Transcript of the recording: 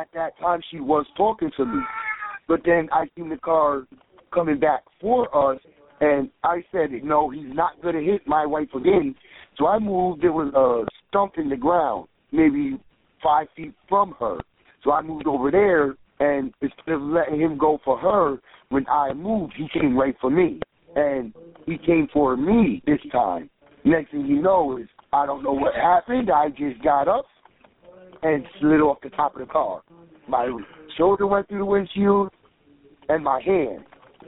at that time she was talking to me. But then I seen the car coming back for us, and I said, no, he's not going to hit my wife again. So I moved. There was a stump in the ground, maybe five feet from her. So I moved over there, and instead of letting him go for her, when I moved, he came right for me. And he came for me this time. Next thing you know is, I don't know what happened. I just got up and slid off the top of the car. My shoulder went through the windshield, and my hand